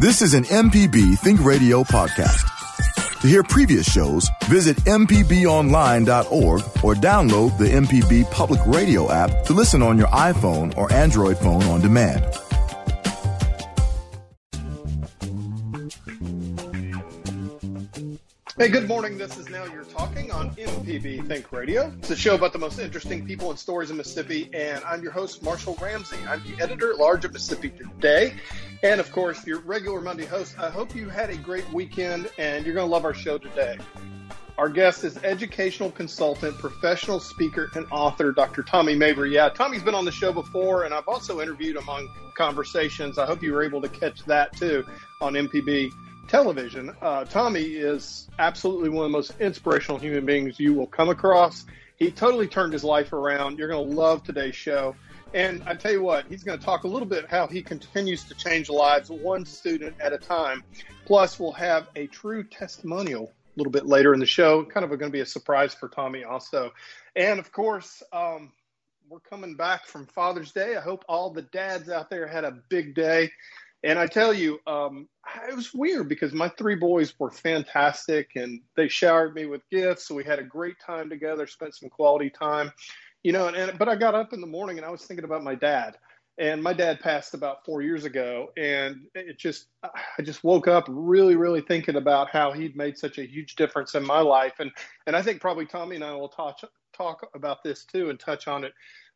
This is an MPB Think Radio podcast. To hear previous shows, visit MPBOnline.org or download the MPB Public Radio app to listen on your iPhone or Android phone on demand. Hey, good morning. This is Now You're Talking on MPB Think Radio. It's a show about the most interesting people and stories in Mississippi, and I'm your host, Marshall Ramsey. I'm the editor at large of Mississippi Today, and of course, your regular Monday host. I hope you had a great weekend, and you're going to love our show today. Our guest is educational consultant, professional speaker, and author, Dr. Tommy Mabry. Yeah, Tommy's been on the show before, and I've also interviewed him on conversations. I hope you were able to catch that too on MPB television. Uh, Tommy is absolutely one of the most inspirational human beings you will come across. He totally turned his life around. You're going to love today's show. And I tell you what, he's going to talk a little bit how he continues to change lives one student at a time. Plus, we'll have a true testimonial a little bit later in the show. Kind of going to be a surprise for Tommy also. And of course, um, we're coming back from Father's Day. I hope all the dads out there had a big day. And I tell you, um, it was weird because my three boys were fantastic and they showered me with gifts. So we had a great time together, spent some quality time, you know. And, and but I got up in the morning and I was thinking about my dad. And my dad passed about four years ago, and it just I just woke up really, really thinking about how he'd made such a huge difference in my life. And and I think probably Tommy and I will talk talk about this too and touch on it.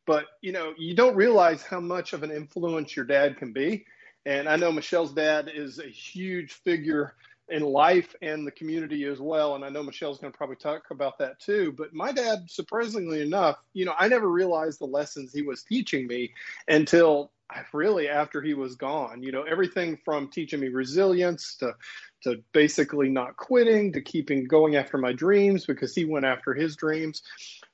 But you know, you don't realize how much of an influence your dad can be and I know Michelle's dad is a huge figure in life and the community as well. And I know Michelle's going to probably talk about that too. But my dad, surprisingly enough, you know, I never realized the lessons he was teaching me until really after he was gone. You know, everything from teaching me resilience to to basically not quitting to keeping going after my dreams because he went after his dreams.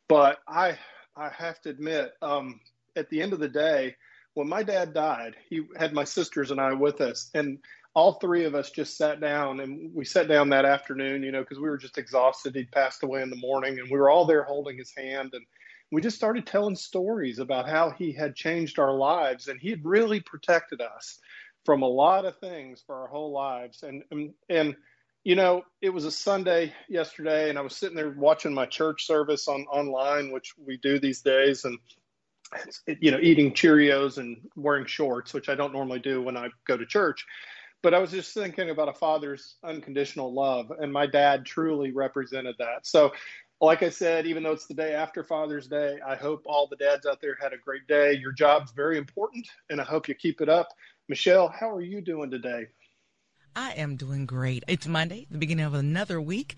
But I I have to admit, um, at the end of the day, when my dad died, he had my sisters and I with us, and all three of us just sat down and we sat down that afternoon, you know, because we were just exhausted. He'd passed away in the morning, and we were all there holding his hand, and we just started telling stories about how he had changed our lives, and he had really protected us from a lot of things for our whole lives, and and and you know, it was a Sunday yesterday, and I was sitting there watching my church service on online, which we do these days, and you know, eating Cheerios and wearing shorts, which I don't normally do when I go to church. But I was just thinking about a father's unconditional love, and my dad truly represented that. So, like I said, even though it's the day after Father's Day, I hope all the dads out there had a great day. Your job's very important, and I hope you keep it up. Michelle, how are you doing today? I am doing great. It's Monday, the beginning of another week,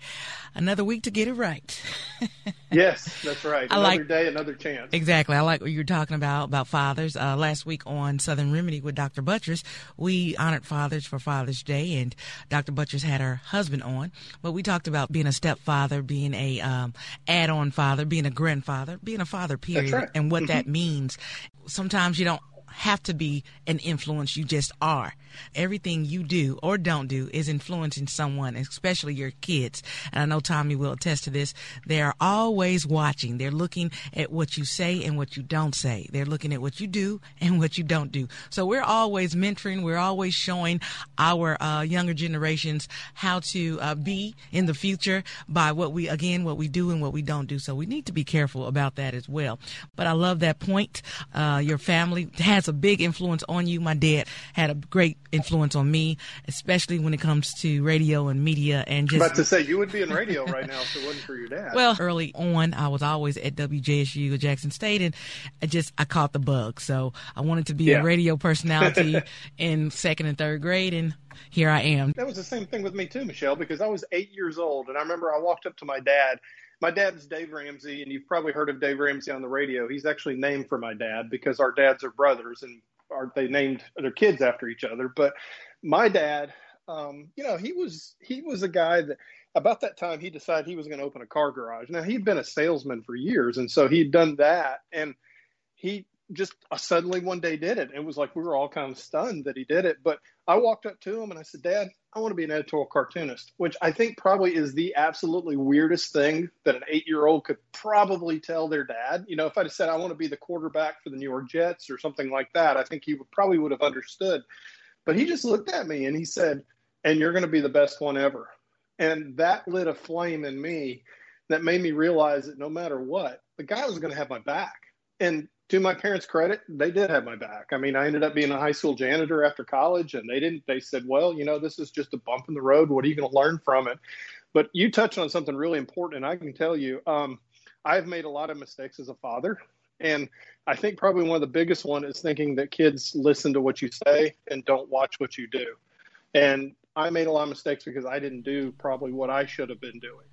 another week to get it right. yes, that's right. Another like, day, another chance. Exactly. I like what you're talking about about fathers. Uh, last week on Southern Remedy with Dr. Buttross, we honored fathers for Father's Day, and Dr. Buttross had her husband on. But we talked about being a stepfather, being a um, add-on father, being a grandfather, being a father, period, right. and what mm-hmm. that means. Sometimes you don't have to be an influence. You just are. Everything you do or don't do is influencing someone, especially your kids. And I know Tommy will attest to this. They are always watching. They're looking at what you say and what you don't say. They're looking at what you do and what you don't do. So we're always mentoring. We're always showing our uh, younger generations how to uh, be in the future by what we, again, what we do and what we don't do. So we need to be careful about that as well. But I love that point. Uh, your family has has a big influence on you. My dad had a great influence on me, especially when it comes to radio and media and just. About to say you would be in radio right now if it wasn't for your dad. Well, early on, I was always at WJSU Jackson State, and I just I caught the bug. So I wanted to be yeah. a radio personality in second and third grade, and here I am. That was the same thing with me too, Michelle, because I was eight years old, and I remember I walked up to my dad my dad's Dave Ramsey, and you've probably heard of Dave Ramsey on the radio. He's actually named for my dad because our dads are brothers and are they named their kids after each other. But my dad, um, you know, he was he was a guy that about that time he decided he was going to open a car garage. Now he'd been a salesman for years, and so he'd done that, and he just uh, suddenly one day did it. It was like we were all kind of stunned that he did it. But I walked up to him and I said, Dad, I want to be an editorial cartoonist, which I think probably is the absolutely weirdest thing that an eight year old could probably tell their dad. You know, if I'd have said, I want to be the quarterback for the New York Jets or something like that, I think he would probably would have understood. But he just looked at me and he said, and you're going to be the best one ever. And that lit a flame in me that made me realize that no matter what, the guy was going to have my back. And to my parents' credit, they did have my back. I mean, I ended up being a high school janitor after college, and they didn't, they said, well, you know, this is just a bump in the road. What are you going to learn from it? But you touched on something really important, and I can tell you, um, I've made a lot of mistakes as a father. And I think probably one of the biggest one is thinking that kids listen to what you say and don't watch what you do. And I made a lot of mistakes because I didn't do probably what I should have been doing.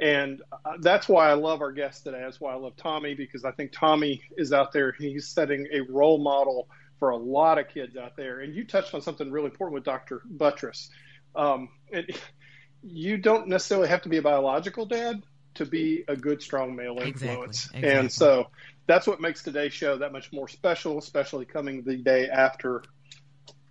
And uh, that's why I love our guest today. That's why I love Tommy because I think Tommy is out there. He's setting a role model for a lot of kids out there. And you touched on something really important with Dr. Buttross. Um, it, you don't necessarily have to be a biological dad to be a good, strong male influence. Exactly. Exactly. And so that's what makes today's show that much more special, especially coming the day after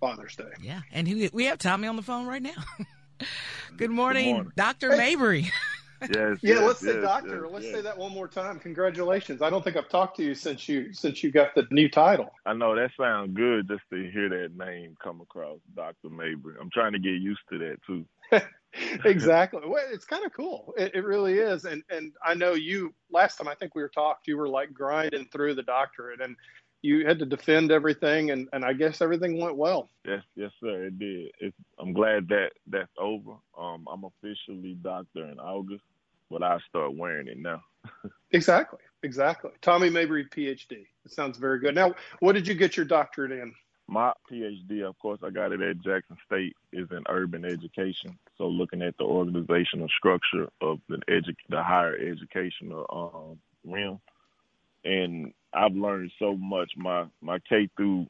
Father's Day. Yeah. And we have Tommy on the phone right now. good, morning, good morning, Dr. Hey. Mabry. yes. Yeah, yes, let's yes, say doctor. Yes, let's say that one more time. Congratulations. I don't think I've talked to you since you since you got the new title. I know that sounds good just to hear that name come across, Dr. Mabry. I'm trying to get used to that too. exactly. Well, it's kind of cool. It, it, really is. And and I know you last time I think we were talked, you were like grinding through the doctorate and you had to defend everything and, and I guess everything went well. Yes, yes, sir, it did. It's, I'm glad that that's over. Um, I'm officially doctor in August, but I start wearing it now. exactly, exactly. Tommy Mabry, PhD. It sounds very good. Now, what did you get your doctorate in? My PhD, of course, I got it at Jackson State, is in urban education. So looking at the organizational structure of the edu- the higher educational um, realm, and I've learned so much. My my K through,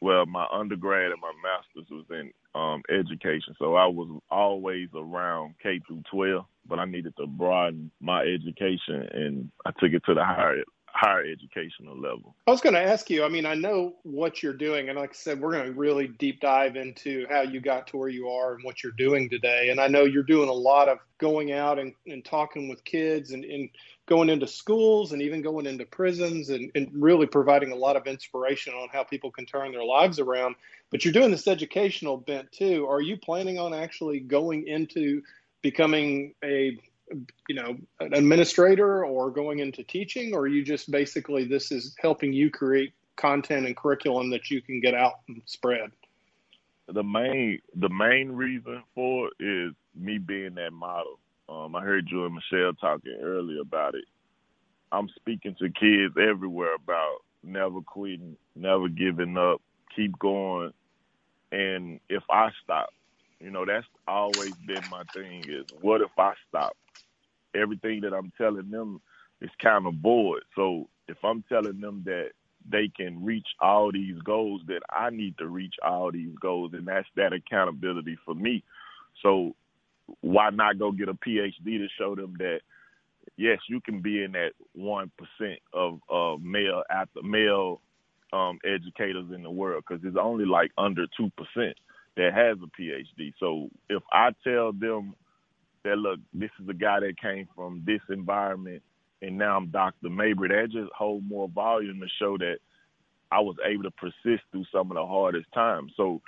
well, my undergrad and my master's was in um, education, so I was always around K through 12. But I needed to broaden my education, and I took it to the higher higher educational level. I was going to ask you, I mean, I know what you're doing. And like I said, we're going to really deep dive into how you got to where you are and what you're doing today. And I know you're doing a lot of going out and, and talking with kids and, and going into schools and even going into prisons and, and really providing a lot of inspiration on how people can turn their lives around. But you're doing this educational bent too. Are you planning on actually going into becoming a you know an administrator or going into teaching or you just basically this is helping you create content and curriculum that you can get out and spread? The main the main reason for it is me being that model. Um, i heard you and michelle talking earlier about it. I'm speaking to kids everywhere about never quitting never giving up keep going. And if i stop you know, that's always been my thing is what if I stop? Everything that I'm telling them is kind of void. So if I'm telling them that they can reach all these goals, that I need to reach all these goals, and that's that accountability for me. So why not go get a PhD to show them that yes, you can be in that one percent of uh, male after male um, educators in the world because it's only like under two percent that has a PhD. So if I tell them that look, this is a guy that came from this environment and now I'm Dr. Mabry, that just hold more volume to show that I was able to persist through some of the hardest times. So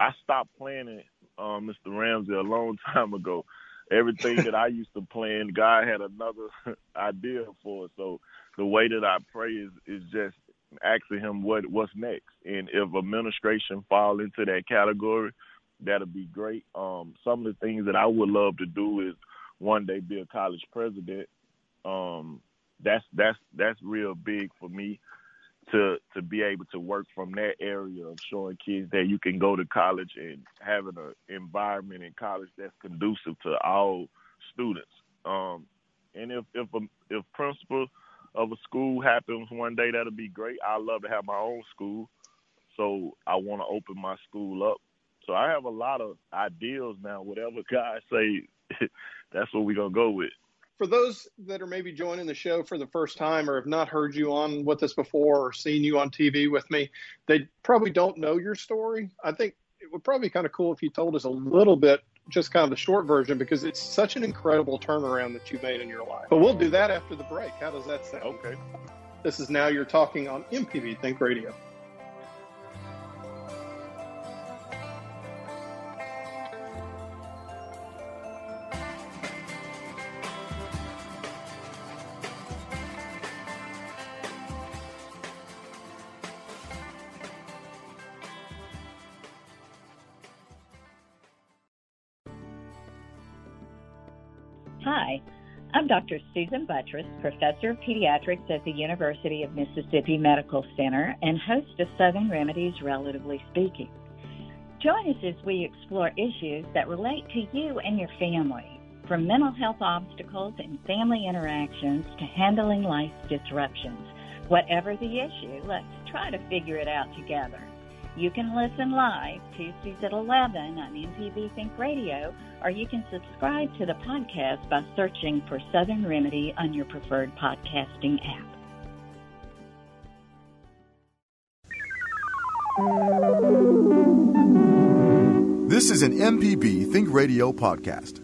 I stopped planning um, Mr. Ramsey a long time ago. Everything that I used to plan, God had another idea for it. So the way that I pray is is just asking him what what's next, and if administration fall into that category, that'll be great. Um, some of the things that I would love to do is one day be a college president. Um, that's that's that's real big for me to to be able to work from that area of showing kids that you can go to college and having an environment in college that's conducive to all students. Um, and if if a, if principal of a school happens one day, that'll be great. I love to have my own school, so I want to open my school up. So I have a lot of ideals now. Whatever guys say, that's what we're gonna go with. For those that are maybe joining the show for the first time or have not heard you on with us before or seen you on TV with me, they probably don't know your story. I think it would probably be kind of cool if you told us a little bit just kind of the short version because it's such an incredible turnaround that you made in your life. But we'll do that after the break. How does that sound? Okay. This is Now You're Talking on MPB Think Radio. Dr. Susan Buttross, Professor of Pediatrics at the University of Mississippi Medical Center and host of Southern Remedies Relatively Speaking. Join us as we explore issues that relate to you and your family, from mental health obstacles and family interactions to handling life disruptions. Whatever the issue, let's try to figure it out together. You can listen live Tuesdays at 11 on MPB Think Radio, or you can subscribe to the podcast by searching for Southern Remedy on your preferred podcasting app. This is an MPB Think Radio podcast.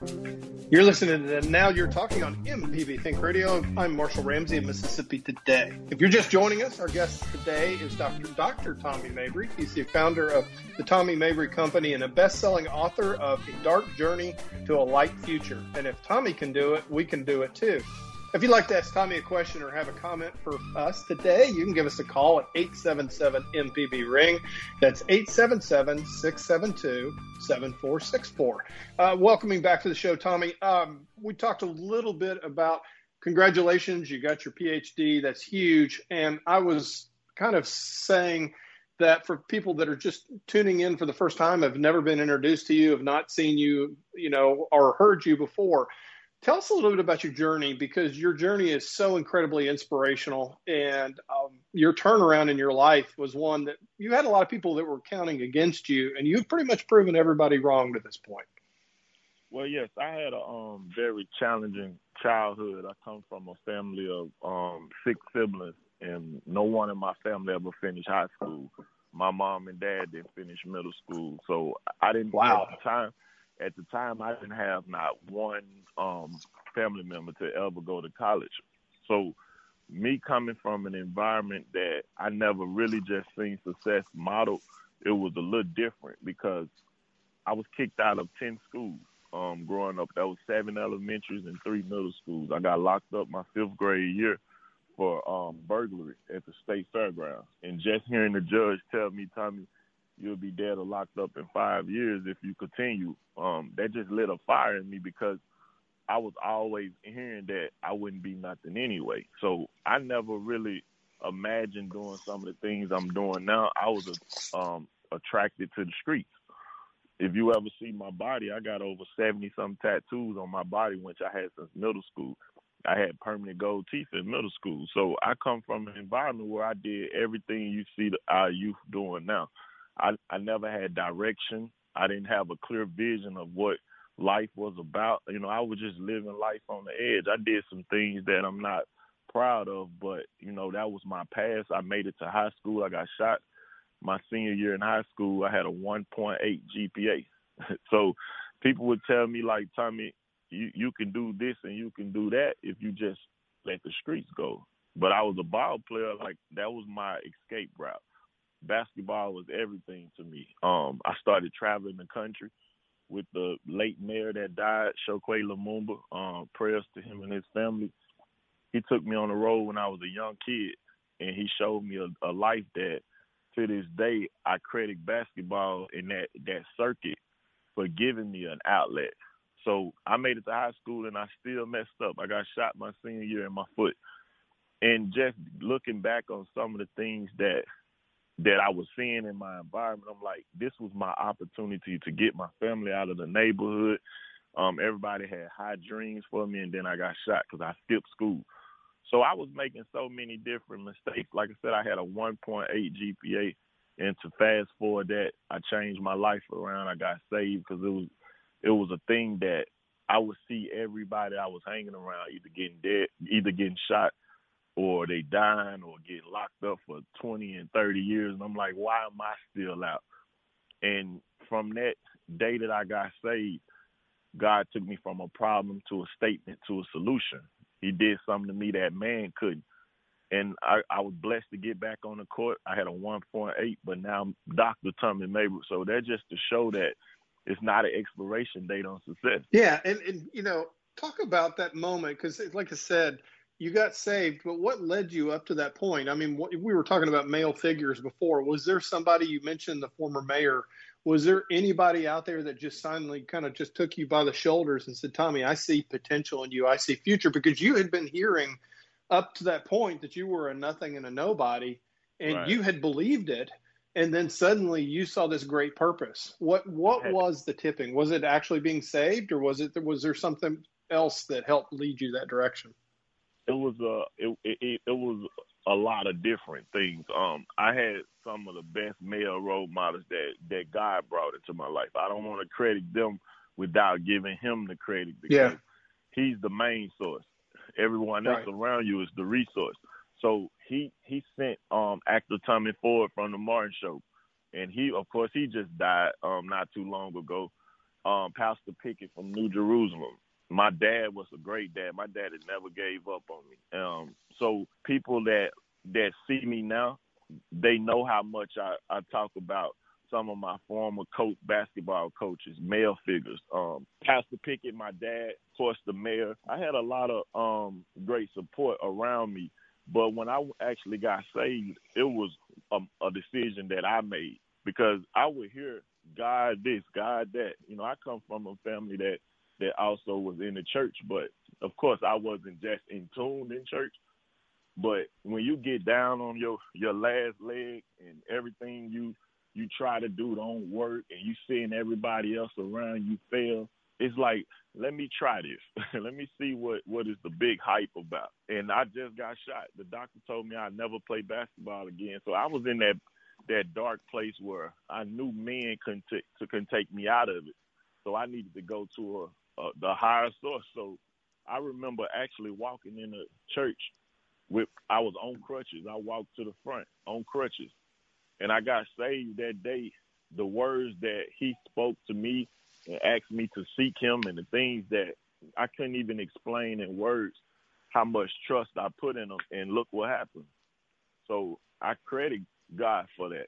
You're listening to Now You're Talking on MPB Think Radio. I'm Marshall Ramsey of Mississippi Today. If you're just joining us, our guest today is Dr. Dr. Tommy Mabry. He's the founder of the Tommy Mabry Company and a best-selling author of A Dark Journey to a Light Future. And if Tommy can do it, we can do it too. If you'd like to ask Tommy a question or have a comment for us today, you can give us a call at 877 MPB Ring. That's 877 672 7464. Uh, welcoming back to the show, Tommy. Um, we talked a little bit about congratulations, you got your PhD. That's huge. And I was kind of saying that for people that are just tuning in for the first time, have never been introduced to you, have not seen you, you know, or heard you before Tell us a little bit about your journey because your journey is so incredibly inspirational, and um, your turnaround in your life was one that you had a lot of people that were counting against you, and you've pretty much proven everybody wrong to this point. Well, yes, I had a um, very challenging childhood. I come from a family of um, six siblings, and no one in my family ever finished high school. My mom and dad didn't finish middle school, so I didn't wow. have time at the time I didn't have not one um family member to ever go to college. So me coming from an environment that I never really just seen success modeled, it was a little different because I was kicked out of ten schools um growing up. That was seven elementaries and three middle schools. I got locked up my fifth grade year for um burglary at the state fairgrounds. And just hearing the judge tell me, Tommy, you'll be dead or locked up in five years if you continue. Um, that just lit a fire in me because I was always hearing that I wouldn't be nothing anyway. So I never really imagined doing some of the things I'm doing now. I was um, attracted to the streets. If you ever see my body, I got over 70 some tattoos on my body, which I had since middle school. I had permanent gold teeth in middle school. So I come from an environment where I did everything you see our youth doing now. I I never had direction. I didn't have a clear vision of what life was about. You know, I was just living life on the edge. I did some things that I'm not proud of, but you know, that was my past. I made it to high school. I got shot my senior year in high school. I had a 1.8 GPA. so people would tell me like, Tommy, you you can do this and you can do that if you just let the streets go. But I was a ball player, like that was my escape route basketball was everything to me. Um, I started traveling the country with the late mayor that died, Chokwe Lumumba. Um, prayers to him and his family. He took me on the road when I was a young kid, and he showed me a, a life that, to this day, I credit basketball in that that circuit for giving me an outlet. So I made it to high school and I still messed up. I got shot my senior year in my foot. And just looking back on some of the things that that I was seeing in my environment. I'm like, this was my opportunity to get my family out of the neighborhood. Um, everybody had high dreams for me, and then I got shot because I skipped school. So I was making so many different mistakes. Like I said, I had a 1.8 GPA, and to fast forward that, I changed my life around. I got saved because it was it was a thing that I would see everybody I was hanging around either getting dead, either getting shot or they dying or get locked up for 20 and 30 years. And I'm like, why am I still out? And from that day that I got saved, God took me from a problem to a statement to a solution. He did something to me that man couldn't. and I, I was blessed to get back on the court. I had a 1.8, but now I'm Dr. Tommy Mabry. So that's just to show that it's not an expiration date on success. Yeah, and, and you know, talk about that moment because, like I said, you got saved, but what led you up to that point? I mean, what, we were talking about male figures before. Was there somebody you mentioned, the former mayor? Was there anybody out there that just suddenly kind of just took you by the shoulders and said, Tommy, I see potential in you. I see future because you had been hearing up to that point that you were a nothing and a nobody and right. you had believed it and then suddenly you saw this great purpose what what was the tipping was it actually being saved or was it was there something else that helped lead you that direction it was a it, it, it was a lot of different things um i had some of the best male role models that that god brought into my life i don't want to credit them without giving him the credit because yeah. he's the main source Everyone else right. around you is the resource. So he he sent um actor Tommy Ford from the Martin Show, and he of course he just died um not too long ago. Um, Pastor Pickett from New Jerusalem. My dad was a great dad. My dad never gave up on me. Um, so people that that see me now, they know how much I, I talk about some of my former coach basketball coaches, male figures. Um, Pastor Pickett, my dad, of course, the mayor. I had a lot of um, great support around me. But when I actually got saved, it was a, a decision that I made because I would hear God this, God that. You know, I come from a family that that also was in the church, but of course I wasn't just in tune in church. But when you get down on your your last leg and everything you you try to do don't work and you seeing everybody else around you fail, it's like, let me try this. let me see what what is the big hype about. And I just got shot. The doctor told me I'd never play basketball again. So I was in that that dark place where I knew men couldn't t- couldn't take me out of it. So I needed to go to a the higher source. So I remember actually walking in a church with I was on crutches. I walked to the front on crutches and I got saved that day. The words that he spoke to me and asked me to seek him, and the things that I couldn't even explain in words, how much trust I put in him, and look what happened. So I credit God for that.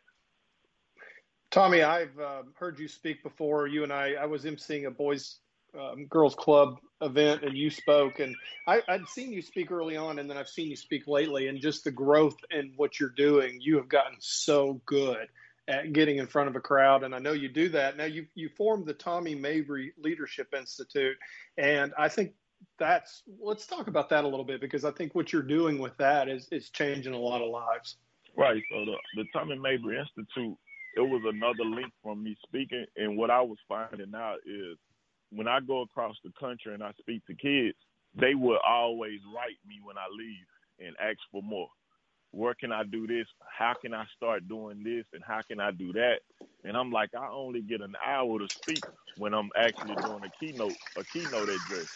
Tommy, I've uh, heard you speak before. You and I, I was emceeing a boys um, girls club event and you spoke and I, would seen you speak early on and then I've seen you speak lately and just the growth in what you're doing. You have gotten so good at getting in front of a crowd and I know you do that. Now you you formed the Tommy Mabry Leadership Institute and I think that's let's talk about that a little bit because I think what you're doing with that is is changing a lot of lives. Right. So the, the Tommy Mabry Institute, it was another link from me speaking and what I was finding out is when I go across the country and I speak to kids, they will always write me when I leave and ask for more. Where can I do this? How can I start doing this? And how can I do that? And I'm like, I only get an hour to speak when I'm actually doing a keynote, a keynote address.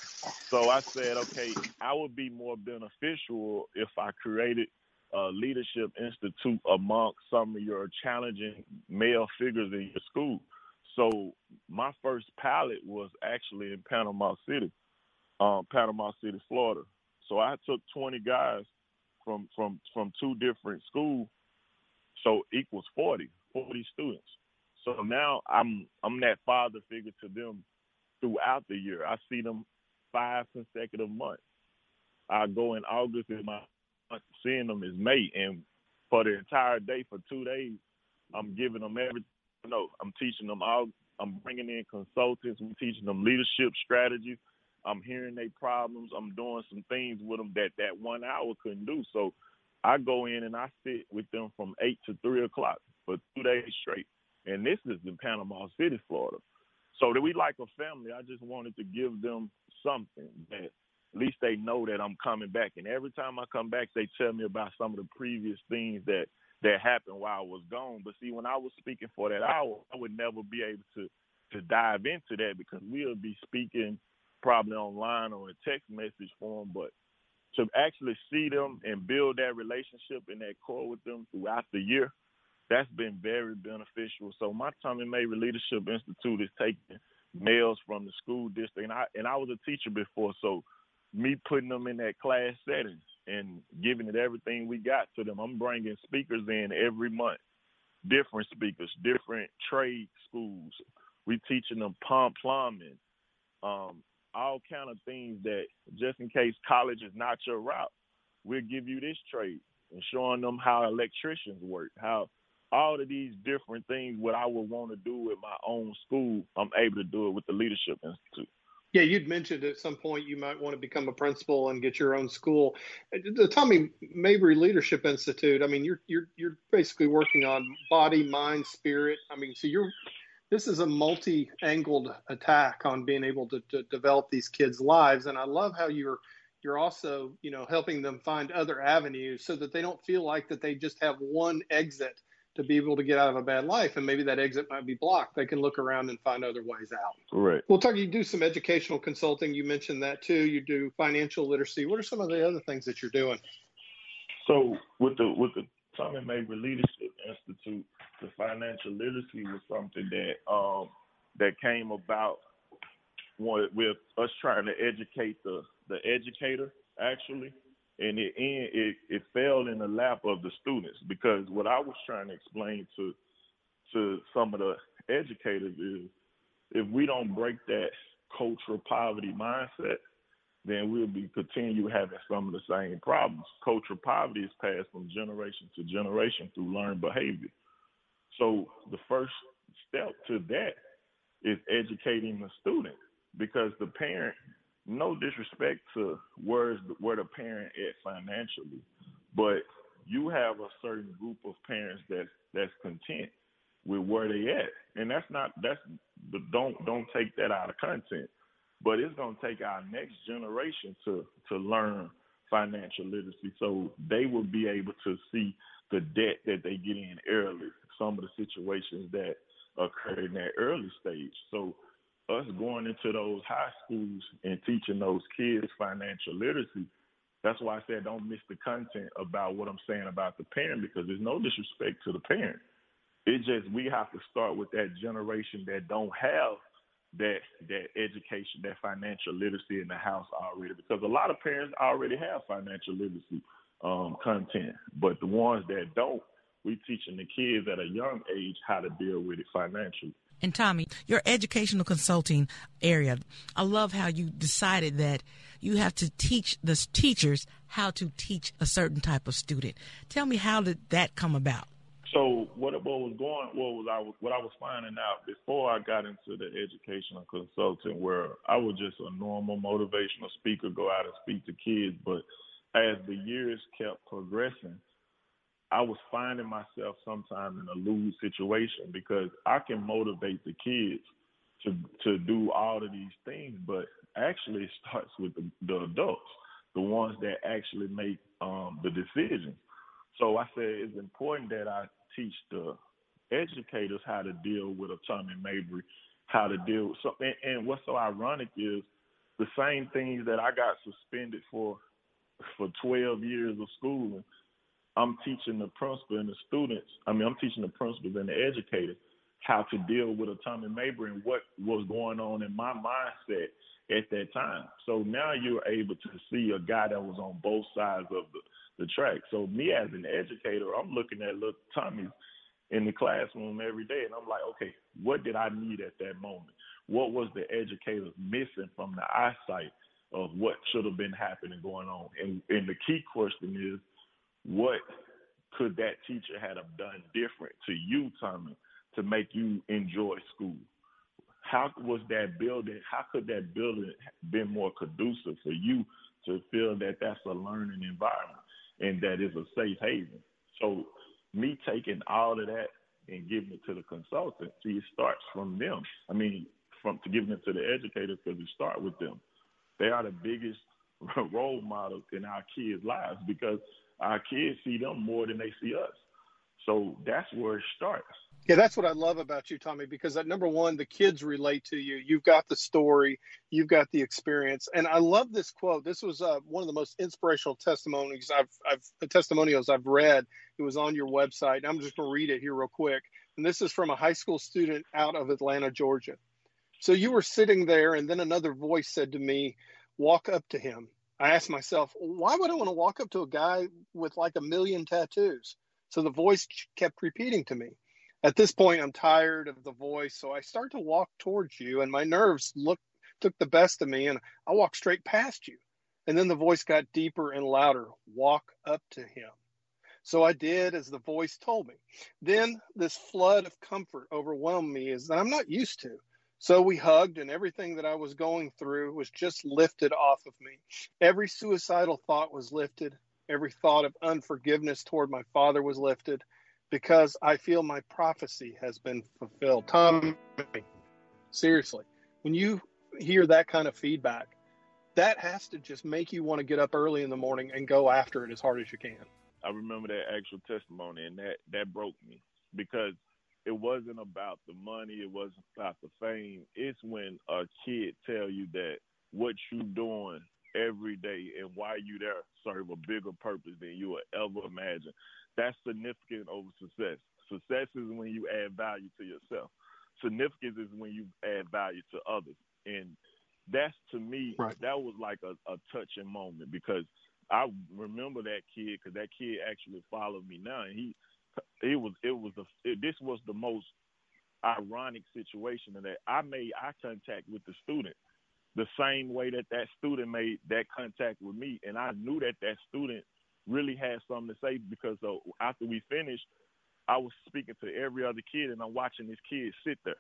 So I said, okay, I would be more beneficial if I created a leadership institute amongst some of your challenging male figures in your school. So my first pilot was actually in Panama City, um, Panama City, Florida. So I took 20 guys from from from two different schools, so equals 40, 40 students. So now I'm I'm that father figure to them throughout the year. I see them five consecutive months. I go in August and my seeing them is May, and for the entire day for two days, I'm giving them everything no, I'm teaching them all. I'm bringing in consultants. We're teaching them leadership strategies. I'm hearing their problems. I'm doing some things with them that that one hour couldn't do. So I go in and I sit with them from eight to three o'clock for two days straight. And this is in Panama City, Florida. So that we like a family. I just wanted to give them something that at least they know that I'm coming back. And every time I come back, they tell me about some of the previous things that that happened while I was gone. But see, when I was speaking for that hour, I would never be able to to dive into that because we'll be speaking probably online or a text message form. But to actually see them and build that relationship and that core with them throughout the year, that's been very beneficial. So my Tommy Mabry Leadership Institute is taking males from the school district, and I and I was a teacher before, so me putting them in that class setting and giving it everything we got to them. I'm bringing speakers in every month, different speakers, different trade schools. We teaching them pump plumbing, um, all kind of things that just in case college is not your route, we'll give you this trade and showing them how electricians work, how all of these different things what I would want to do with my own school, I'm able to do it with the Leadership Institute. Yeah, you'd mentioned at some point you might want to become a principal and get your own school. Uh, uh, the Tommy Mabry Leadership Institute. I mean, you're you're you're basically working on body, mind, spirit. I mean, so you're this is a multi-angled attack on being able to, to develop these kids' lives, and I love how you're you're also you know helping them find other avenues so that they don't feel like that they just have one exit to be able to get out of a bad life and maybe that exit might be blocked. They can look around and find other ways out. Right. Well talk you do some educational consulting. You mentioned that too. You do financial literacy. What are some of the other things that you're doing? So with the with the Tommy Mabry Leadership Institute, the financial literacy was something that um, that came about with us trying to educate the the educator actually and it, it it fell in the lap of the students because what I was trying to explain to to some of the educators is if we don't break that cultural poverty mindset, then we'll be continue having some of the same problems. Cultural poverty is passed from generation to generation through learned behavior. So the first step to that is educating the student because the parent no disrespect to where's the, where the parent at financially, but you have a certain group of parents that that's content with where they at, and that's not that's don't don't take that out of content, but it's gonna take our next generation to to learn financial literacy, so they will be able to see the debt that they get in early, some of the situations that occur in that early stage. So us going into those high schools and teaching those kids financial literacy, that's why I said don't miss the content about what I'm saying about the parent because there's no disrespect to the parent. It's just we have to start with that generation that don't have that that education, that financial literacy in the house already. Because a lot of parents already have financial literacy um, content, but the ones that don't, we teaching the kids at a young age how to deal with it financially. And Tommy, your educational consulting area, I love how you decided that you have to teach the teachers how to teach a certain type of student. Tell me how did that come about? So what, what was going what was I what I was finding out before I got into the educational consulting where I was just a normal motivational speaker, go out and speak to kids, but as the years kept progressing, I was finding myself sometimes in a lose situation because I can motivate the kids to to do all of these things, but actually it starts with the, the adults, the ones that actually make um, the decisions. So I said it's important that I teach the educators how to deal with a Tommy Mabry, how to deal with something. And, and what's so ironic is the same things that I got suspended for for 12 years of schooling I'm teaching the principal and the students. I mean, I'm teaching the principals and the educators how to deal with a Tommy Mabry and what was going on in my mindset at that time. So now you're able to see a guy that was on both sides of the, the track. So me as an educator, I'm looking at little Tommy's in the classroom every day, and I'm like, okay, what did I need at that moment? What was the educators missing from the eyesight of what should have been happening going on? And and the key question is what could that teacher have done different to you, Tommy, to make you enjoy school? How was that building? How could that building been more conducive for you to feel that that's a learning environment and that is a safe haven? So, me taking all of that and giving it to the consultant, see, it starts from them. I mean, from to giving it to the educators because it start with them. They are the biggest role models in our kids' lives because our kids see them more than they see us. So that's where it starts. Yeah, that's what I love about you, Tommy, because that number one, the kids relate to you. You've got the story, you've got the experience, and I love this quote. This was uh, one of the most inspirational testimonies I've, I've testimonials I've read. It was on your website. I'm just going to read it here real quick. And this is from a high school student out of Atlanta, Georgia. So you were sitting there, and then another voice said to me, "Walk up to him." I asked myself, why would I want to walk up to a guy with like a million tattoos? So the voice kept repeating to me. At this point, I'm tired of the voice, so I start to walk towards you, and my nerves look took the best of me, and I walked straight past you. And then the voice got deeper and louder. Walk up to him. So I did as the voice told me. Then this flood of comfort overwhelmed me as that I'm not used to. So we hugged, and everything that I was going through was just lifted off of me. Every suicidal thought was lifted. Every thought of unforgiveness toward my father was lifted because I feel my prophecy has been fulfilled. Tom, seriously, when you hear that kind of feedback, that has to just make you want to get up early in the morning and go after it as hard as you can. I remember that actual testimony, and that that broke me because it wasn't about the money, it wasn't about the fame. It's when a kid tell you that what you doing every day and why you there serve a bigger purpose than you would ever imagine. That's significant over success. Success is when you add value to yourself. Significance is when you add value to others. And that's to me, right. that was like a, a touching moment because I remember that kid because that kid actually followed me now, and he it was it was the it, this was the most ironic situation in that I made eye contact with the student the same way that that student made that contact with me, and I knew that that student really had something to say because uh, after we finished, I was speaking to every other kid, and I'm watching this kid sit there.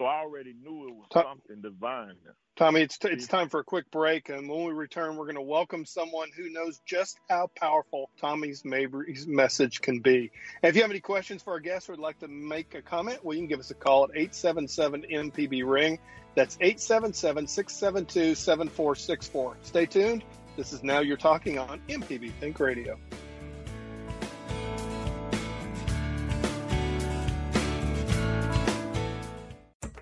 So I already knew it was Tom, something divine. Tommy, it's, t- it's time for a quick break. And when we return, we're going to welcome someone who knows just how powerful Tommy's Mabry's message can be. And if you have any questions for our guests or would like to make a comment, well, you can give us a call at 877 MPB Ring. That's 877 672 7464. Stay tuned. This is Now You're Talking on MPB Think Radio.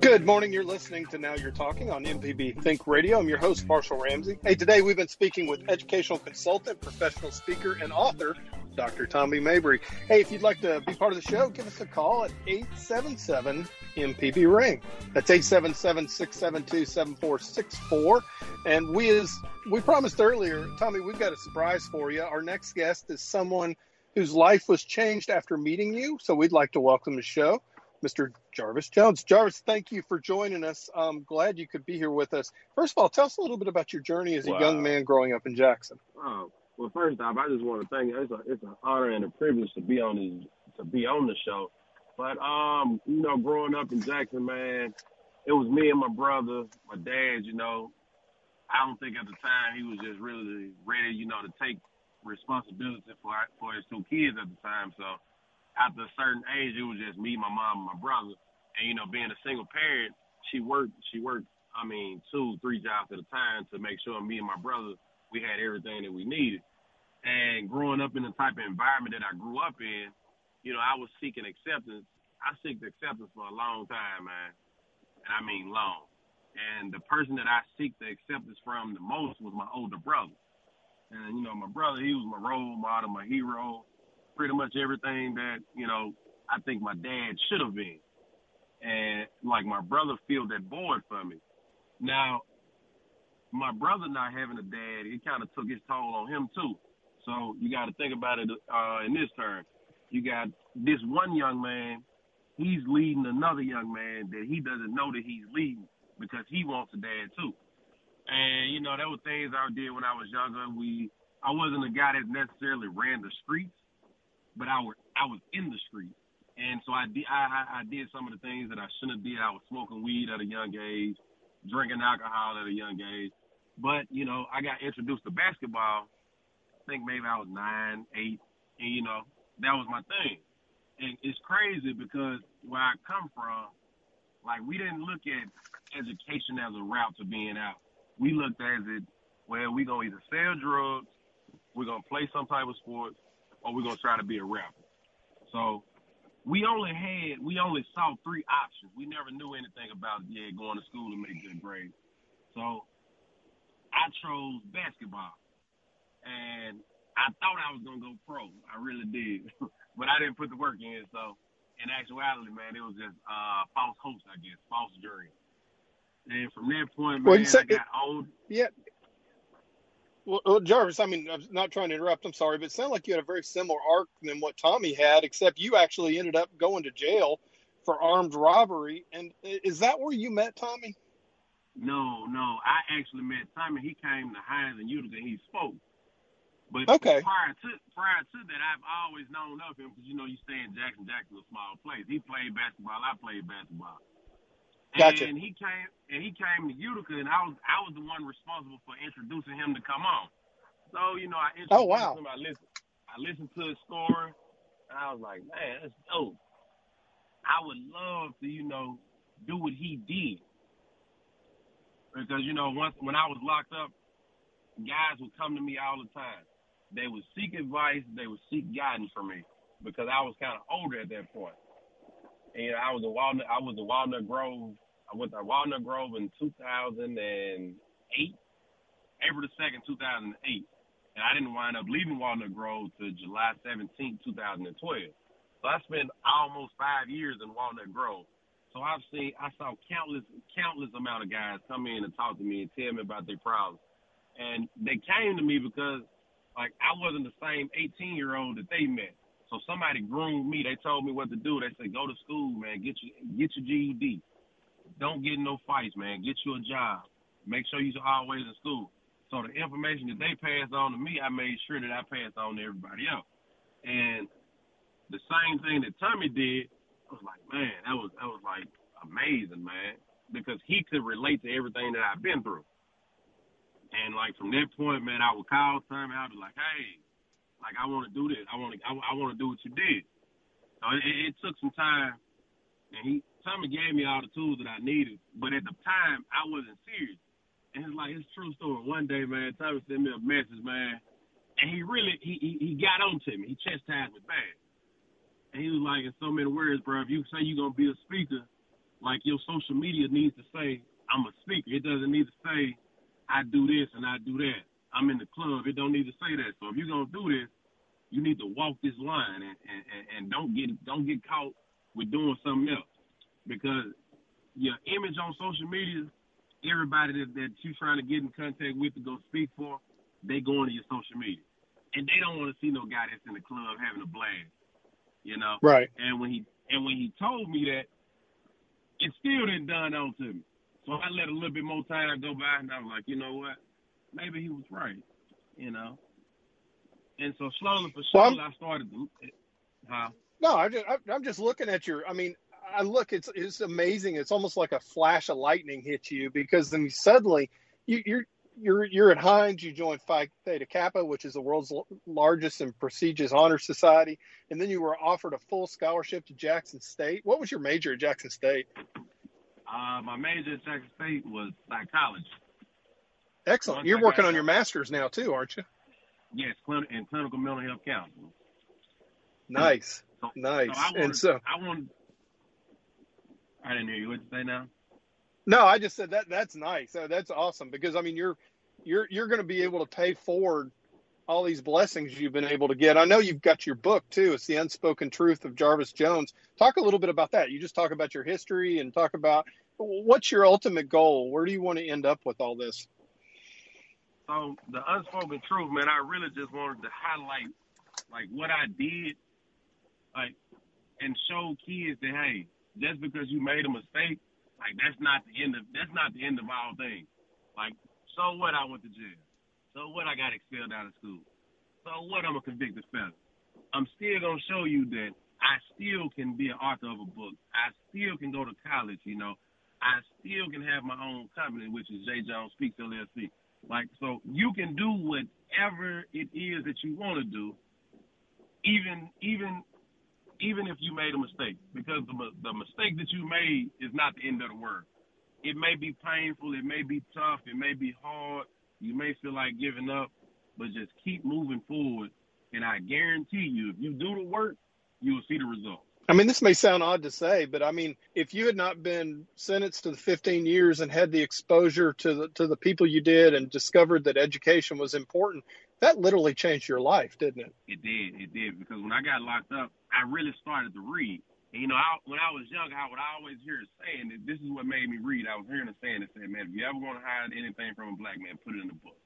Good morning. You're listening to Now You're Talking on MPB Think Radio. I'm your host, Marshall Ramsey. Hey, today we've been speaking with educational consultant, professional speaker, and author, Dr. Tommy Mabry. Hey, if you'd like to be part of the show, give us a call at 877 MPB Ring. That's 877 672 7464. And we, as we promised earlier, Tommy, we've got a surprise for you. Our next guest is someone whose life was changed after meeting you. So we'd like to welcome the show. Mr. Jarvis Jones. Jarvis, thank you for joining us. I'm glad you could be here with us. First of all, tell us a little bit about your journey as a wow. young man growing up in Jackson. Oh, well, first off, I just want to thank you. It's, a, it's an honor and a privilege to be on the to be on the show. But um, you know, growing up in Jackson, man, it was me and my brother, my dad. You know, I don't think at the time he was just really ready, you know, to take responsibility for for his two kids at the time. So after a certain age, it was just me, my mom, and my brother. And you know, being a single parent, she worked. She worked. I mean, two, three jobs at a time to make sure me and my brother we had everything that we needed. And growing up in the type of environment that I grew up in, you know, I was seeking acceptance. I seeked acceptance for a long time, man, and I mean long. And the person that I seek the acceptance from the most was my older brother. And you know, my brother, he was my role model, my hero pretty much everything that you know I think my dad should have been, and like my brother filled that void for me. Now, my brother not having a dad, it kind of took its toll on him too. So you got to think about it uh, in this term. You got this one young man, he's leading another young man that he doesn't know that he's leading because he wants a dad too. And you know, there were things I did when I was younger. We, I wasn't a guy that necessarily ran the streets, but I was I was in the street, and so I did I, I did some of the things that I shouldn't have did. I was smoking weed at a young age, drinking alcohol at a young age, but you know I got introduced to basketball. I think maybe I was nine, eight, and you know that was my thing. And it's crazy because where I come from, like we didn't look at education as a route to being out. We looked at it, well, we gonna either sell drugs, we're gonna play some type of sports, or we're gonna try to be a rapper. So we only had we only saw three options. We never knew anything about yeah going to school and make good grades. So I chose basketball, and I thought I was gonna go pro. I really did, but I didn't put the work in. So in actuality, man, it was just uh, false hopes, I guess, false dreams. And from that point, man, well, I got old. Yeah. Well, well, Jarvis, I mean, I'm not trying to interrupt. I'm sorry, but it sounded like you had a very similar arc than what Tommy had, except you actually ended up going to jail for armed robbery. And is that where you met Tommy? No, no. I actually met Tommy. He came to Hinds and Utica. He spoke. But okay. prior to prior to that, I've always known of him because you know you stay in Jackson. Jackson, a small place. He played basketball. I played basketball. Gotcha. And he came and he came to Utica, and I was I was the one responsible for introducing him to come on. So you know, I introduced oh, wow. him. I listened. I listened to his story, and I was like, man, that's dope. I would love to, you know, do what he did. Because you know, once when I was locked up, guys would come to me all the time. They would seek advice. They would seek guidance from me because I was kind of older at that point and I was in Walnut. I was in Walnut Grove. I went to Walnut Grove in 2008, April the second, 2008, and I didn't wind up leaving Walnut Grove to July 17, 2012. So I spent almost five years in Walnut Grove. So I've seen, I saw countless, countless amount of guys come in and talk to me and tell me about their problems, and they came to me because, like, I wasn't the same 18 year old that they met. So somebody groomed me. They told me what to do. They said, go to school, man. Get your get your GED. Don't get no fights, man. Get you a job. Make sure you're always in school. So the information that they passed on to me, I made sure that I passed on to everybody else. And the same thing that Tommy did, I was like, man, that was that was like amazing, man, because he could relate to everything that I've been through. And like from that point, man, I would call Tommy. I'd be like, hey, like I want to do this. I want to. I, I want to do what you did. So it, it took some time, and he Tommy gave me all the tools that I needed. But at the time, I wasn't serious. And it's like it's true story. One day, man, Tommy sent me a message, man, and he really he he, he got on to me. He chastised me bad. And he was like, in so many words, bro, if you say you're gonna be a speaker, like your social media needs to say, I'm a speaker. It doesn't need to say I do this and I do that. I'm in the club. It don't need to say that. So if you're gonna do this, you need to walk this line and, and, and don't get don't get caught with doing something else. Because your image on social media, everybody that, that you're trying to get in contact with to go speak for, they go into your social media. And they don't want to see no guy that's in the club having a blast. You know? Right. And when he and when he told me that, it still didn't dawn on to me. So I let a little bit more time go by and I was like, you know what? Maybe he was right, you know. And so slowly but slowly, well, I started. To, huh? No, I'm just I'm just looking at your. I mean, I look. It's it's amazing. It's almost like a flash of lightning hits you because then suddenly you, you're you're you're at Hinds. You join Phi Theta Kappa, which is the world's largest and prestigious honor society, and then you were offered a full scholarship to Jackson State. What was your major at Jackson State? Uh, my major at Jackson State was psychology. Excellent. You're working on your master's now too, aren't you? Yes, in clinical mental health counseling. Nice, so, nice. So wanted, and so I want. I didn't hear you. What you say now? No, I just said that. That's nice. Uh, that's awesome because I mean you're you're you're going to be able to pay forward all these blessings you've been able to get. I know you've got your book too. It's the unspoken truth of Jarvis Jones. Talk a little bit about that. You just talk about your history and talk about what's your ultimate goal. Where do you want to end up with all this? So the unspoken truth, man, I really just wanted to highlight like what I did, like, and show kids that hey, just because you made a mistake, like that's not the end of that's not the end of all things. Like, so what? I went to jail. So what? I got expelled out of school. So what? I'm a convicted felon. I'm still gonna show you that I still can be an author of a book. I still can go to college. You know, I still can have my own company, which is J. Jones Speaks LLC. Like so, you can do whatever it is that you want to do, even even even if you made a mistake, because the the mistake that you made is not the end of the world. It may be painful, it may be tough, it may be hard. You may feel like giving up, but just keep moving forward. And I guarantee you, if you do the work, you will see the results. I mean, this may sound odd to say, but I mean, if you had not been sentenced to the 15 years and had the exposure to the to the people you did and discovered that education was important, that literally changed your life, didn't it? It did. It did because when I got locked up, I really started to read. And, you know, I, when I was young, I would always hear saying that this is what made me read. I was hearing it saying it said, man, if you ever want to hide anything from a black man, put it in the book.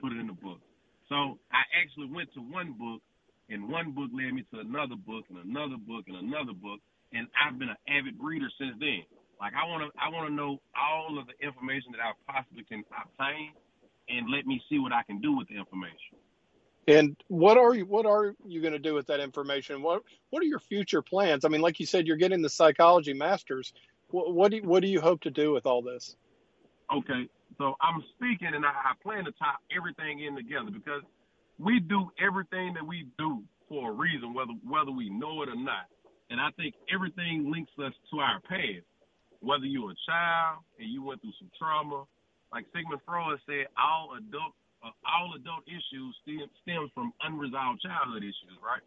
Put it in the book. So I actually went to one book and one book led me to another book and another book and another book, and I've been an avid reader since then. Like I want to, I want to know all of the information that I possibly can obtain, and let me see what I can do with the information. And what are you what are you going to do with that information? What what are your future plans? I mean, like you said, you're getting the psychology masters. What what do you, what do you hope to do with all this? Okay, so I'm speaking, and I, I plan to tie everything in together because we do everything that we do for a reason, whether whether we know it or not. And I think everything links us to our past. Whether you're a child and you went through some trauma, like Sigmund Freud said, all adult uh, all adult issues stem, stems from unresolved childhood issues, right?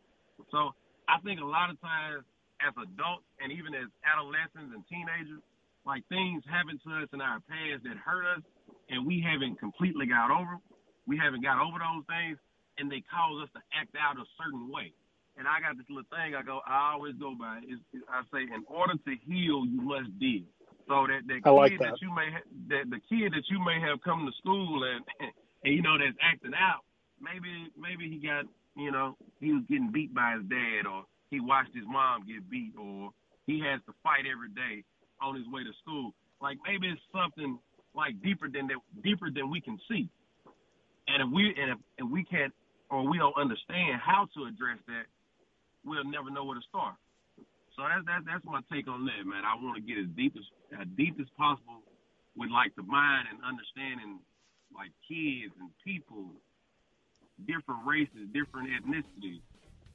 So I think a lot of times as adults and even as adolescents and teenagers, like things happen to us in our past that hurt us, and we haven't completely got over. We haven't got over those things, and they cause us to act out a certain way. And I got this little thing I go, I always go by. Is, I say, in order to heal, you must deal. So that that kid like that. that. you may ha- that the kid that you may have come to school and and you know that's acting out, maybe maybe he got you know he was getting beat by his dad or he watched his mom get beat or he has to fight every day on his way to school. Like maybe it's something like deeper than that, deeper than we can see. And if we and if, if we can't or we don't understand how to address that, we'll never know where to start. So that's that's that's my take on that, man. I want to get as deep as as deep as possible with like the mind and understanding like kids and people, different races, different ethnicities.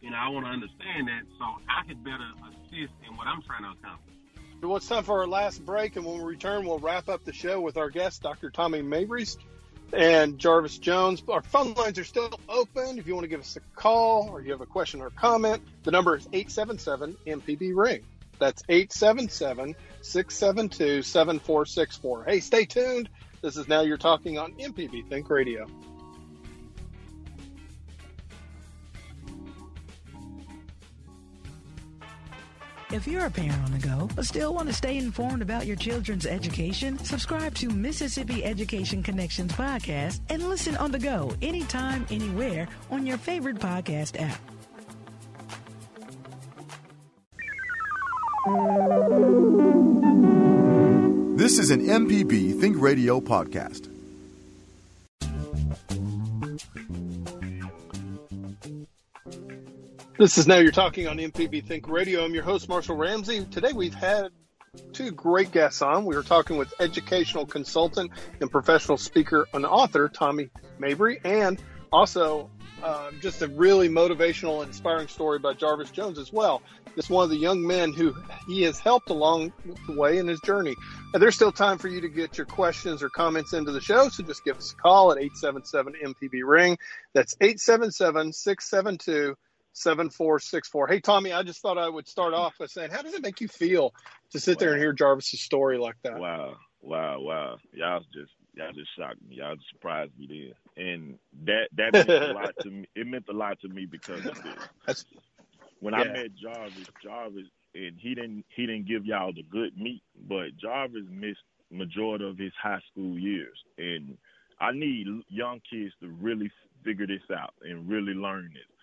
You know, I want to understand that so I can better assist in what I'm trying to accomplish. Well, it's time for our last break, and when we return, we'll wrap up the show with our guest, Dr. Tommy Mabries and Jarvis Jones. Our phone lines are still open. If you want to give us a call or you have a question or comment, the number is 877 MPB Ring. That's 877 672 7464. Hey, stay tuned. This is Now You're Talking on MPB Think Radio. If you're a parent on the go, but still want to stay informed about your children's education, subscribe to Mississippi Education Connections podcast and listen on the go anytime, anywhere on your favorite podcast app. This is an MPB Think Radio podcast. This is Now You're Talking on MPB Think Radio. I'm your host, Marshall Ramsey. Today we've had two great guests on. We were talking with educational consultant and professional speaker and author, Tommy Mabry, and also uh, just a really motivational inspiring story by Jarvis Jones as well. It's one of the young men who he has helped along the way in his journey. There's still time for you to get your questions or comments into the show, so just give us a call at 877 MPB Ring. That's 877 672 7464. Hey, Tommy, I just thought I would start off by saying, how does it make you feel to sit wow. there and hear Jarvis's story like that? Wow, wow, wow. Y'all just y'all just shocked me. Y'all just surprised me there. And that that meant a lot to me. It meant a lot to me because of this. That's, when yeah. I met Jarvis, Jarvis and he didn't he didn't give y'all the good meat, but Jarvis missed majority of his high school years. And I need young kids to really figure this out and really learn it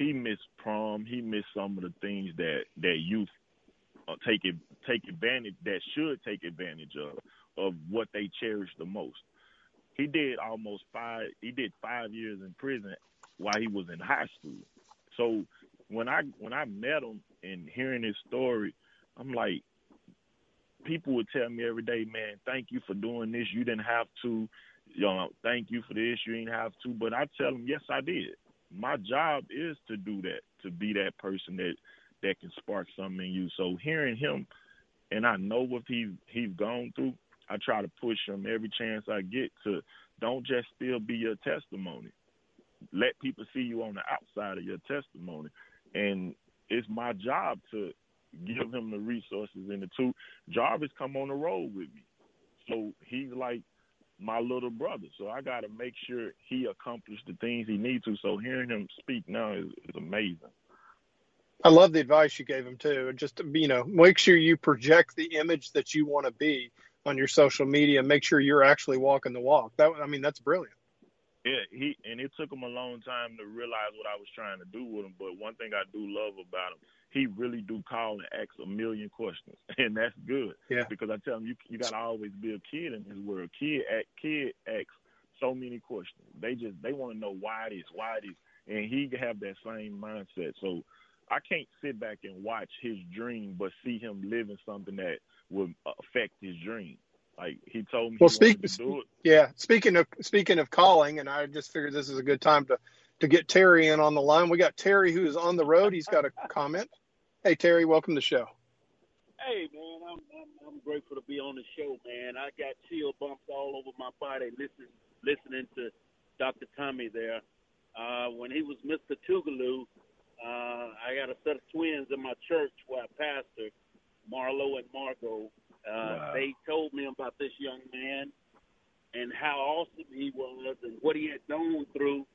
he missed prom. He missed some of the things that that youth uh, take it, take advantage that should take advantage of of what they cherish the most. He did almost five. He did five years in prison while he was in high school. So when I when I met him and hearing his story, I'm like, people would tell me every day, man, thank you for doing this. You didn't have to. You know, thank you for this. You didn't have to. But I tell them, yes, I did my job is to do that, to be that person that that can spark something in you. So hearing him, and I know what he he's gone through, I try to push him every chance I get to don't just still be your testimony. Let people see you on the outside of your testimony, and it's my job to give him the resources and the two. Jarvis come on the road with me, so he's like my little brother. So I got to make sure he accomplished the things he needs to. So hearing him speak now is, is amazing. I love the advice you gave him too. Just you know, make sure you project the image that you want to be on your social media. Make sure you're actually walking the walk. That I mean, that's brilliant. Yeah, he and it took him a long time to realize what I was trying to do with him. But one thing I do love about him, he really do call and ask a million questions, and that's good. Yeah. Because I tell him you you got to always be a kid in his world. Kid act, kid asks so many questions. They just they want to know why it is, why it is, and he have that same mindset. So I can't sit back and watch his dream, but see him living something that would affect his dream. Like he told me. Well, speak, yeah. Speaking of speaking of calling, and I just figured this is a good time to to get Terry in on the line. We got Terry who is on the road. He's got a comment. Hey Terry, welcome to the show. Hey man, I'm, I'm I'm grateful to be on the show, man. I got chill bumps all over my body listening listening to Dr. Tommy there. Uh, when he was Mr. Tougaloo, uh, I got a set of twins in my church where I pastor, Marlo and Margot, uh, wow. They told me about this young man and how awesome he was and what he had gone through.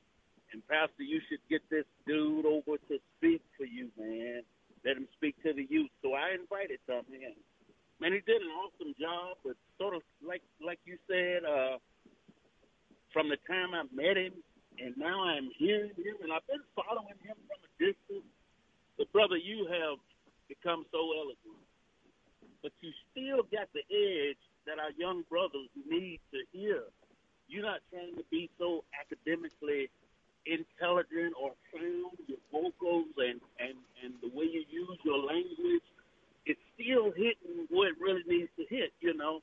And Pastor, you should get this dude over to speak for you, man. Let him speak to the youth. So I invited him in. Man, he did an awesome job, but sort of like like you said, uh, from the time I met him and now I'm hearing him and I've been following him from a distance. But brother, you have become so eloquent but you still got the edge that our young brothers need to hear. You're not trying to be so academically intelligent or sound. Your vocals and, and, and the way you use your language, it's still hitting where it really needs to hit, you know.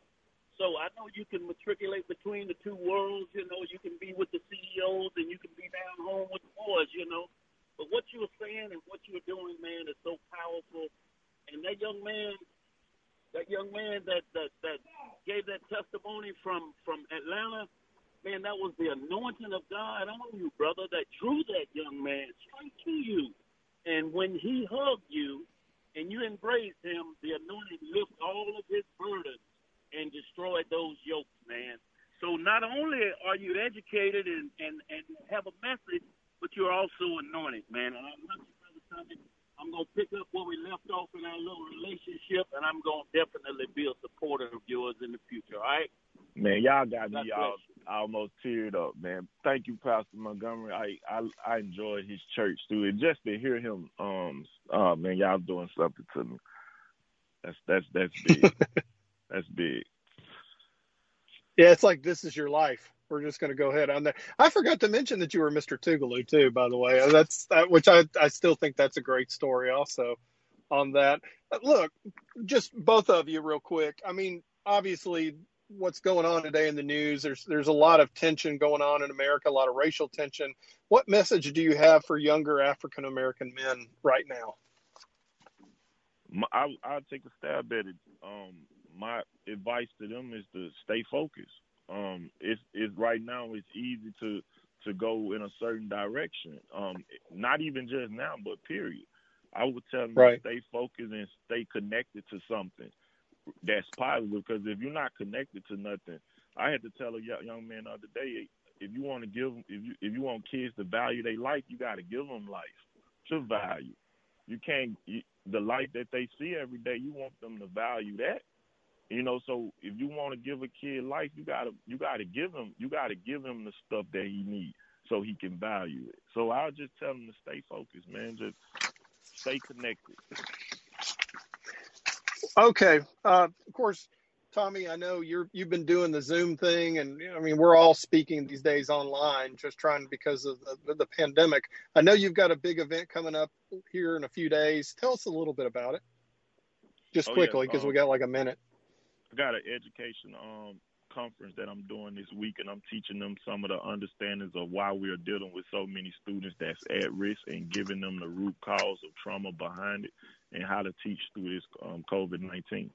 So I know you can matriculate between the two worlds, you know, you can be with the CEOs and you can be down home with the boys, you know. But what you were saying and what you were doing, man, is so powerful. And that young man, that young man that that that gave that testimony from from Atlanta, man, that was the anointing of God on you, brother, that drew that young man straight to you. And when he hugged you and you embraced him, the anointing lifted all of his burdens and destroyed those yokes, man. So not only are you educated and, and, and have a message, but you're also anointed, man. And I love you, Brother Tommy. I'm gonna pick up where we left off in our little relationship, and I'm gonna definitely be a supporter of yours in the future. All right? Man, y'all got God me all, almost teared up, man. Thank you, Pastor Montgomery. I I, I enjoyed his church too, and just to hear him, um, oh man, y'all doing something to me. That's that's that's big. that's big. Yeah, it's like this is your life we're just going to go ahead on there. I forgot to mention that you were Mr. Tougaloo too, by the way. That's that, which I I still think that's a great story. Also, on that, look, just both of you, real quick. I mean, obviously, what's going on today in the news? There's there's a lot of tension going on in America, a lot of racial tension. What message do you have for younger African American men right now? I, I'll take a stab at it. Um, my advice to them is to stay focused um, it's it's right now it's easy to to go in a certain direction. Um, not even just now, but period. I would tell them right. to stay focused and stay connected to something that's positive. Because if you're not connected to nothing, I had to tell a young man the other day, if you want to give if you if you want kids to value their life, you got to give them life to value. You can't you, the life that they see every day. You want them to value that. You know, so if you want to give a kid life, you gotta you gotta give him you gotta give him the stuff that he needs so he can value it. So I'll just tell him to stay focused, man. Just stay connected. Okay. Uh, of course, Tommy, I know you're you've been doing the Zoom thing, and I mean we're all speaking these days online, just trying because of the, the pandemic. I know you've got a big event coming up here in a few days. Tell us a little bit about it, just oh, quickly, because um, we got like a minute. I got an education um conference that I'm doing this week, and I'm teaching them some of the understandings of why we are dealing with so many students that's at risk, and giving them the root cause of trauma behind it, and how to teach through this um, COVID nineteen.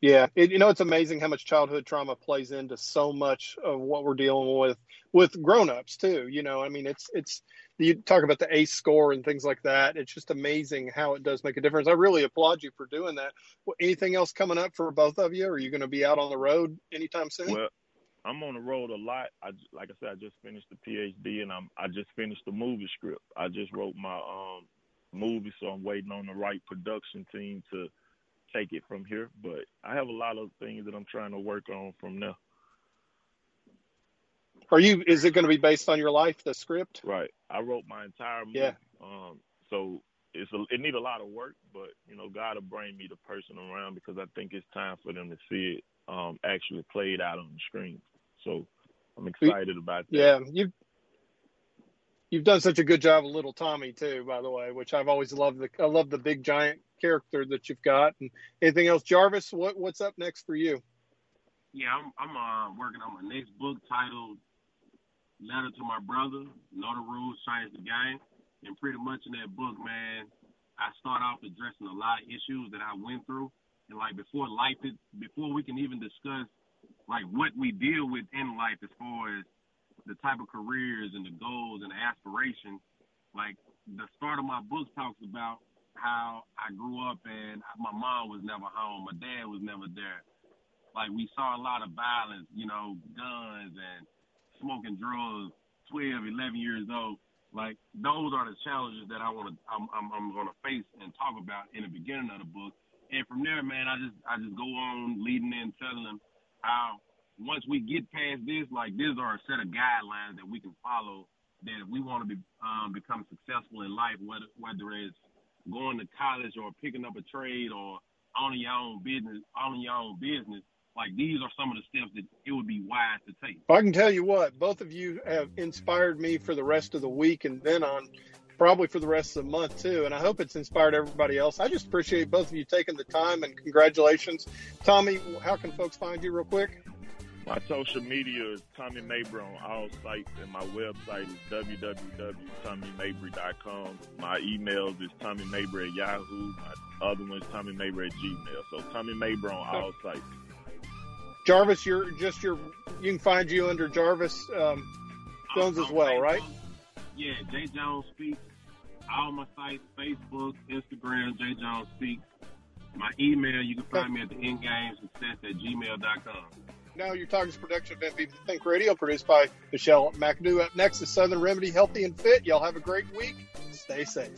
Yeah, it, you know it's amazing how much childhood trauma plays into so much of what we're dealing with with grown-ups too. You know, I mean it's it's you talk about the ACE score and things like that. It's just amazing how it does make a difference. I really applaud you for doing that. Well, anything else coming up for both of you? Are you going to be out on the road anytime soon? Well, I'm on the road a lot. I like I said, I just finished the PhD and I'm I just finished the movie script. I just wrote my um movie, so I'm waiting on the right production team to take it from here. But I have a lot of things that I'm trying to work on from now. Are you? Is it going to be based on your life, the script? Right. I wrote my entire movie. Yeah. Um. So it's a, it need a lot of work, but you know, God will bring me the person around because I think it's time for them to see it um actually played out on the screen. So I'm excited about that. Yeah, you've you've done such a good job with Little Tommy too, by the way, which I've always loved. The I love the big giant character that you've got. And anything else, Jarvis? What what's up next for you? Yeah, I'm I'm uh, working on my next book titled Letter to My Brother. Know the rules, change the game. And pretty much in that book, man, I start off addressing a lot of issues that I went through. And like before life, before we can even discuss like what we deal with in life as far as the type of careers and the goals and the aspirations, like the start of my book talks about how I grew up and my mom was never home, my dad was never there. Like we saw a lot of violence, you know, guns and smoking drugs, 12, 11 years old. Like those are the challenges that I want to, I'm, I'm, I'm to face and talk about in the beginning of the book. And from there, man, I just, I just go on leading in, telling them how once we get past this, like these are a set of guidelines that we can follow. That if we want to be, um, become successful in life, whether whether it's going to college or picking up a trade or owning your own business, owning your own business, like these are some of the steps that it would be wise to take. I can tell you what, both of you have inspired me for the rest of the week and then on probably for the rest of the month too. And I hope it's inspired everybody else. I just appreciate both of you taking the time and congratulations. Tommy, how can folks find you real quick? My social media is Tommy Mabry on all sites, and my website is www.tommymabry.com. My emails is Tommy Mabry at Yahoo. My other one is Tommy Mabry at Gmail. So Tommy Mabry on all sites. Jarvis, you're just your. You can find you under Jarvis um, Jones as well, right? Yeah, J Jones Speaks. All my sites: Facebook, Instagram, J Jones Speaks. My email, you can find me at the endgamesuccess at gmail.com. Now you're production of MPB Think Radio, produced by Michelle McAdoo. Up next is Southern Remedy Healthy and Fit. Y'all have a great week. Stay safe.